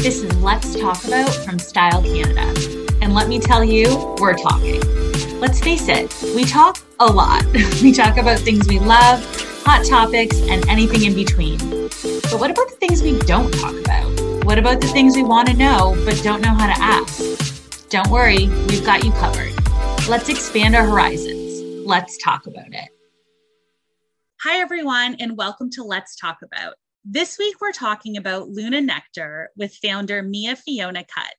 This is Let's Talk About from Style Canada. And let me tell you, we're talking. Let's face it, we talk a lot. we talk about things we love, hot topics, and anything in between. But what about the things we don't talk about? What about the things we want to know but don't know how to ask? Don't worry, we've got you covered. Let's expand our horizons. Let's talk about it. Hi, everyone, and welcome to Let's Talk About. This week, we're talking about Luna Nectar with founder Mia Fiona Kut.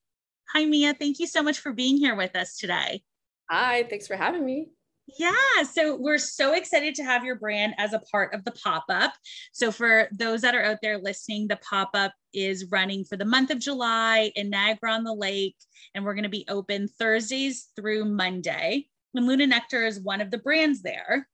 Hi, Mia. Thank you so much for being here with us today. Hi, thanks for having me. Yeah, so we're so excited to have your brand as a part of the pop up. So, for those that are out there listening, the pop up is running for the month of July in Niagara on the Lake, and we're going to be open Thursdays through Monday. And Luna Nectar is one of the brands there.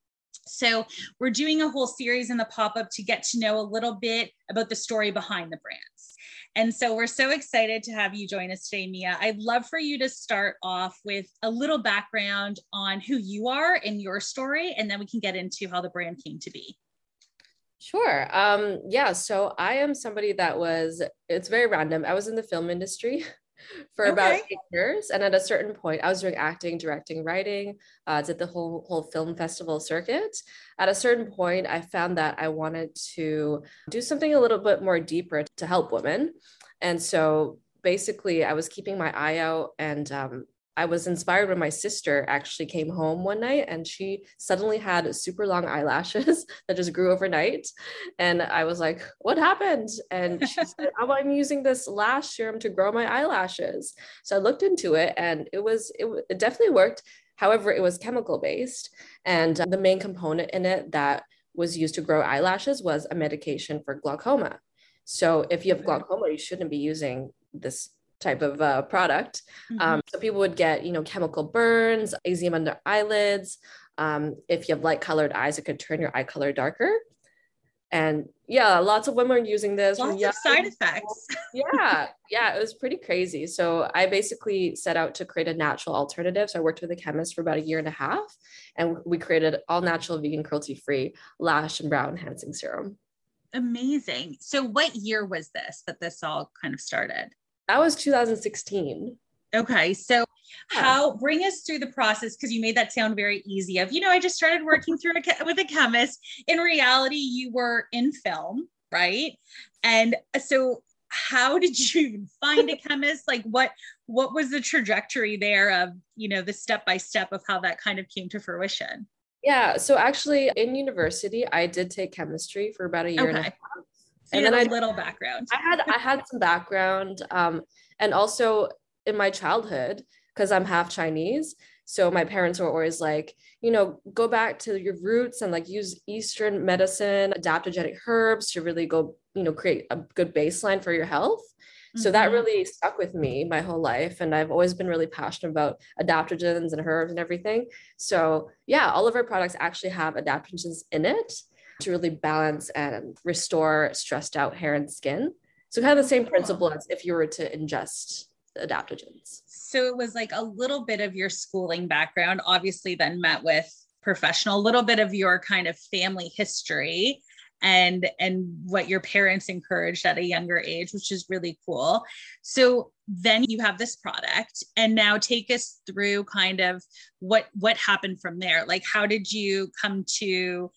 So we're doing a whole series in the pop-up to get to know a little bit about the story behind the brands. And so we're so excited to have you join us today, Mia. I'd love for you to start off with a little background on who you are and your story, and then we can get into how the brand came to be. Sure. Um, yeah. So I am somebody that was, it's very random. I was in the film industry for okay. about eight years. And at a certain point, I was doing acting, directing, writing, uh, did the whole whole film festival circuit. At a certain point, I found that I wanted to do something a little bit more deeper to help women. And so basically, I was keeping my eye out and um, I was inspired when my sister actually came home one night and she suddenly had super long eyelashes that just grew overnight. And I was like, What happened? And she said, Oh, I'm using this lash serum to grow my eyelashes. So I looked into it and it was, it, it definitely worked. However, it was chemical based. And uh, the main component in it that was used to grow eyelashes was a medication for glaucoma. So if you have glaucoma, you shouldn't be using this type of uh, product. Mm-hmm. Um, so people would get, you know, chemical burns, eczema under eyelids. Um, if you have light colored eyes, it could turn your eye color darker. And yeah, lots of women are using this. Lots of side effects. yeah, yeah, it was pretty crazy. So I basically set out to create a natural alternative. So I worked with a chemist for about a year and a half, and we created all natural, vegan, cruelty free lash and brow enhancing serum. Amazing. So what year was this that this all kind of started? That was 2016. Okay. So how bring us through the process because you made that sound very easy of, you know, I just started working through a, with a chemist. In reality, you were in film, right? And uh, so how did you find a chemist? Like what what was the trajectory there of, you know, the step by step of how that kind of came to fruition? Yeah, so actually in university I did take chemistry for about a year okay. and a half so and then a little background. I had I had some background, um, and also in my childhood, because I'm half Chinese. So my parents were always like, you know, go back to your roots and like use Eastern medicine, adaptogenic herbs to really go, you know, create a good baseline for your health. So that mm-hmm. really stuck with me my whole life. And I've always been really passionate about adaptogens and herbs and everything. So yeah, all of our products actually have adaptogens in it to really balance and restore stressed out hair and skin. So kind of the same principle as if you were to ingest adaptogens. So it was like a little bit of your schooling background, obviously then met with professional, a little bit of your kind of family history and and what your parents encouraged at a younger age which is really cool so then you have this product and now take us through kind of what what happened from there like how did you come to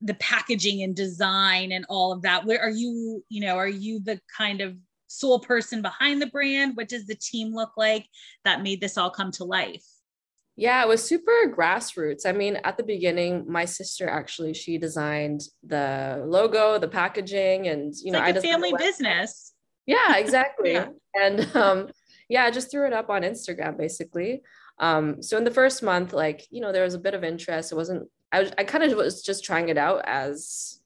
the packaging and design and all of that. Where are you you know are you the kind of sole person behind the brand? What does the team look like that made this all come to life? Yeah it was super grassroots. I mean at the beginning my sister actually she designed the logo the packaging and you it's know like I family business. Yeah exactly. Yeah. and um yeah i just threw it up on instagram basically. Um so in the first month like you know there was a bit of interest. It wasn't I, was, I kind of was just trying it out as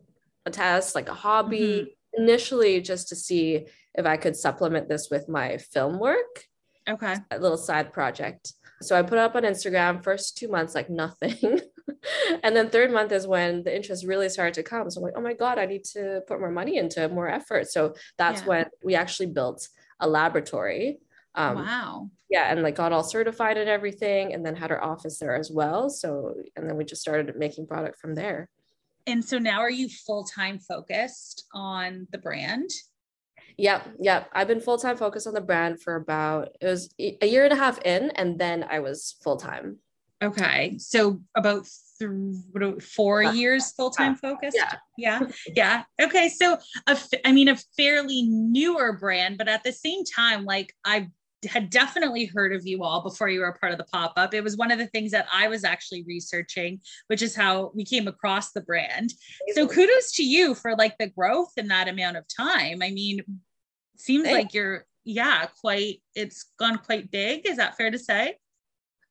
a test, like a hobby, mm-hmm. initially just to see if I could supplement this with my film work. Okay. A little side project. So I put up on Instagram first two months, like nothing. and then third month is when the interest really started to come. So I'm like, oh my God, I need to put more money into it, more effort. So that's yeah. when we actually built a laboratory um, wow. Yeah, and like got all certified and everything, and then had our office there as well. So, and then we just started making product from there. And so now, are you full time focused on the brand? Yep, yep. I've been full time focused on the brand for about it was a year and a half in, and then I was full time. Okay, so about th- four years full time focused. Yeah, yeah, yeah. Okay, so a, I mean, a fairly newer brand, but at the same time, like I've had definitely heard of you all before you were a part of the pop up. It was one of the things that I was actually researching, which is how we came across the brand. So kudos to you for like the growth in that amount of time. I mean, seems Thanks. like you're yeah, quite it's gone quite big. Is that fair to say?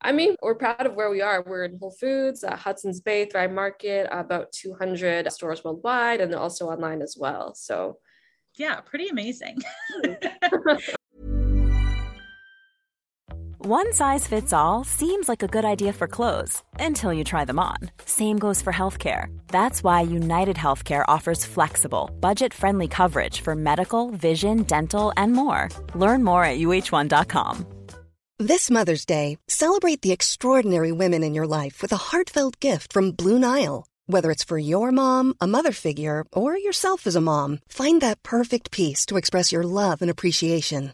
I mean, we're proud of where we are. We're in Whole Foods, uh, Hudson's Bay, Thrive Market, about 200 stores worldwide, and also online as well. So, yeah, pretty amazing. One size fits all seems like a good idea for clothes until you try them on. Same goes for healthcare. That's why United Healthcare offers flexible, budget friendly coverage for medical, vision, dental, and more. Learn more at uh1.com. This Mother's Day, celebrate the extraordinary women in your life with a heartfelt gift from Blue Nile. Whether it's for your mom, a mother figure, or yourself as a mom, find that perfect piece to express your love and appreciation.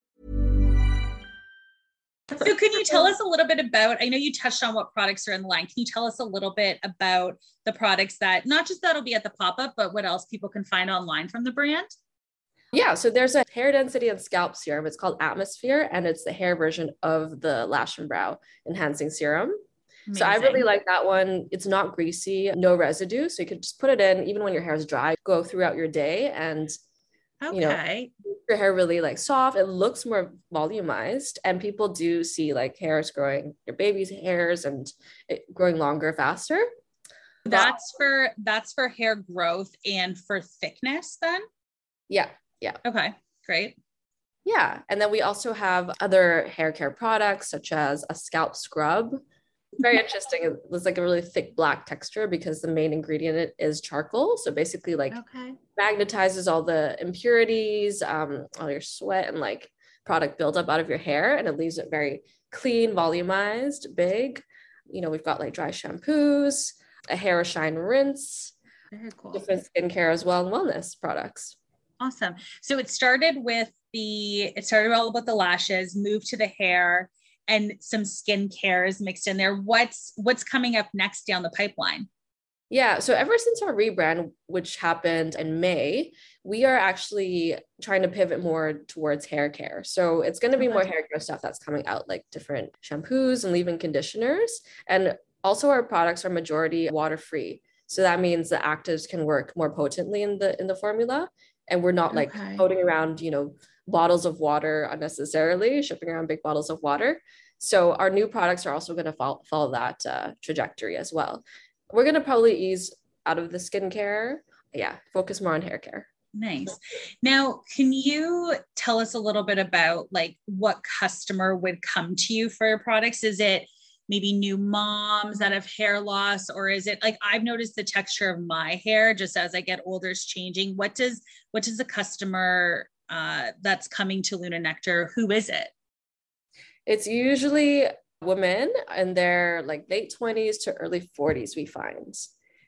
So, can you tell us a little bit about? I know you touched on what products are in the line. Can you tell us a little bit about the products that not just that'll be at the pop up, but what else people can find online from the brand? Yeah, so there's a hair density and scalp serum. It's called Atmosphere, and it's the hair version of the Lash and Brow Enhancing Serum. Amazing. So I really like that one. It's not greasy, no residue. So you can just put it in even when your hair is dry, go throughout your day and okay. you know your hair really like soft. It looks more volumized, and people do see like hairs growing, your baby's hairs, and it growing longer faster. That's for that's for hair growth and for thickness. Then. Yeah. Yeah. Okay. Great. Yeah. And then we also have other hair care products such as a scalp scrub very interesting. It was like a really thick black texture because the main ingredient is charcoal. So basically, like okay. magnetizes all the impurities, um, all your sweat and like product buildup out of your hair, and it leaves it very clean, volumized, big. You know, we've got like dry shampoos, a hair shine rinse, cool. different skincare as well, and wellness products. Awesome. So it started with the it started all about the lashes, moved to the hair and some skincare is mixed in there. What's what's coming up next down the pipeline? Yeah, so ever since our rebrand, which happened in May, we are actually trying to pivot more towards hair care. So it's going to be more hair care stuff that's coming out, like different shampoos and leave-in conditioners. And also, our products are majority water-free. So that means the actives can work more potently in the in the formula, and we're not like okay. floating around, you know, bottles of water unnecessarily, shipping around big bottles of water. So our new products are also going to follow, follow that uh, trajectory as well. We're going to probably ease out of the skincare. Yeah, focus more on hair care. Nice. Now, can you tell us a little bit about like what customer would come to you for your products? Is it maybe new moms that have hair loss or is it like I've noticed the texture of my hair just as I get older is changing. What does what does the customer uh, that's coming to Luna Nectar, who is it? It's usually women in their like late 20s to early 40s, we find.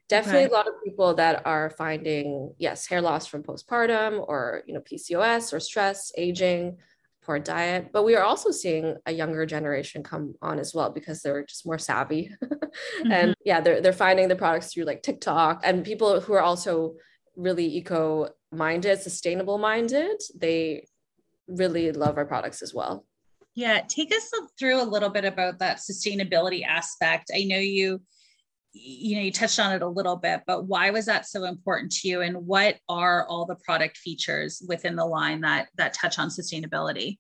Definitely okay. a lot of people that are finding, yes, hair loss from postpartum or, you know, PCOS or stress, aging, poor diet. But we are also seeing a younger generation come on as well because they're just more savvy. mm-hmm. And yeah, they're, they're finding the products through like TikTok and people who are also really eco minded, sustainable minded, they really love our products as well. Yeah, take us through a little bit about that sustainability aspect. I know you you know you touched on it a little bit but why was that so important to you and what are all the product features within the line that that touch on sustainability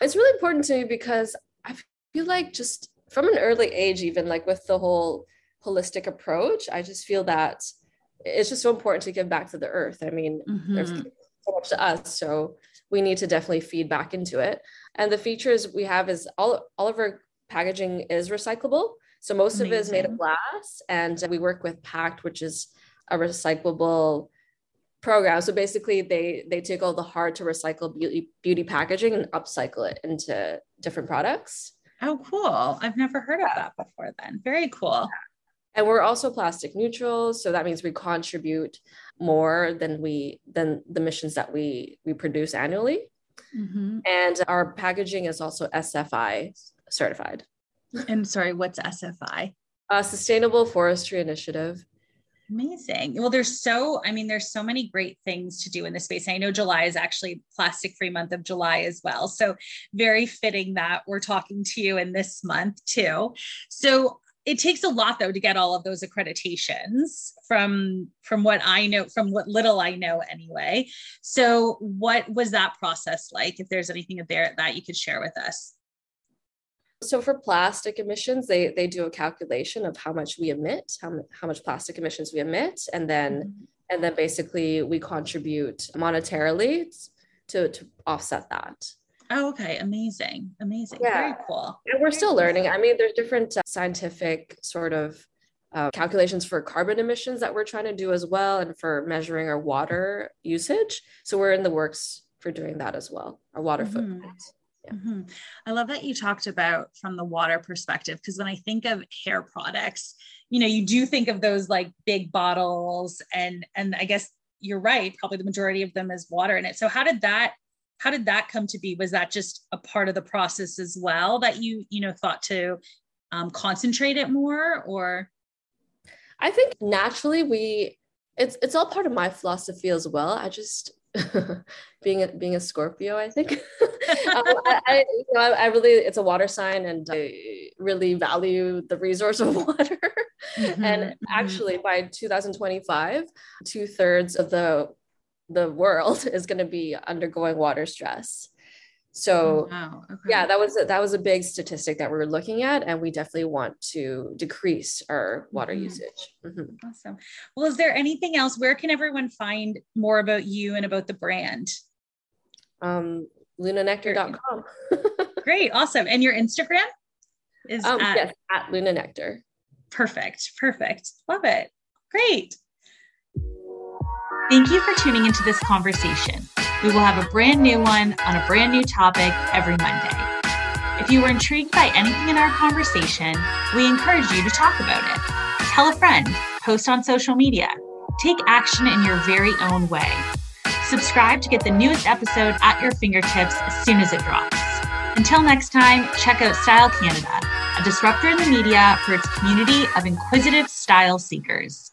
it's really important to me because i feel like just from an early age even like with the whole holistic approach i just feel that it's just so important to give back to the earth. I mean, mm-hmm. there's so much to us, so we need to definitely feed back into it. And the features we have is all all of our packaging is recyclable. So most Amazing. of it is made of glass, and we work with Pact, which is a recyclable program. So basically, they they take all the hard to recycle beauty beauty packaging and upcycle it into different products. Oh, cool! I've never heard of that before. Then, very cool. And we're also plastic neutral, so that means we contribute more than we than the emissions that we we produce annually. Mm-hmm. And our packaging is also SFI certified. I'm sorry, what's SFI? A Sustainable Forestry Initiative. Amazing. Well, there's so, I mean, there's so many great things to do in this space. I know July is actually plastic free month of July as well. So, very fitting that we're talking to you in this month too. So, it takes a lot though to get all of those accreditations from from what i know from what little i know anyway. So what was that process like? If there's anything there that you could share with us. So for plastic emissions they they do a calculation of how much we emit how, how much plastic emissions we emit and then mm-hmm. and then basically we contribute monetarily to to offset that Oh, okay. Amazing. Amazing. Yeah. Very cool. And we're still learning. I mean, there's different uh, scientific sort of uh, calculations for carbon emissions that we're trying to do as well, and for measuring our water usage. So we're in the works for doing that as well, our water mm-hmm. footprint. Yeah. Mm-hmm. I love that you talked about from the water perspective because when I think of hair products, you know, you do think of those like big bottles, and and I guess you're right. Probably the majority of them is water in it. So how did that how did that come to be? Was that just a part of the process as well that you you know thought to um, concentrate it more or? I think naturally we it's it's all part of my philosophy as well. I just being a being a scorpio i think. Um, I, I, you know, I, I, really it's a water sign and i really value the resource of water. Mm-hmm, and mm-hmm. actually by 2025 two-thirds of the the world is going to be undergoing water stress. So oh, wow. okay. yeah, that was a, that was a big statistic that we were looking at, and we definitely want to decrease our water mm-hmm. usage. Mm-hmm. Awesome. Well, is there anything else? Where can everyone find more about you and about the brand? Um, lunanectar.com. Great, awesome. And your Instagram is um, at, yes, at Luna Nectar. Perfect, perfect. Love it. Great. Thank you for tuning into this conversation. We will have a brand new one on a brand new topic every Monday. If you were intrigued by anything in our conversation, we encourage you to talk about it. Tell a friend, post on social media, take action in your very own way. Subscribe to get the newest episode at your fingertips as soon as it drops. Until next time, check out Style Canada, a disruptor in the media for its community of inquisitive style seekers.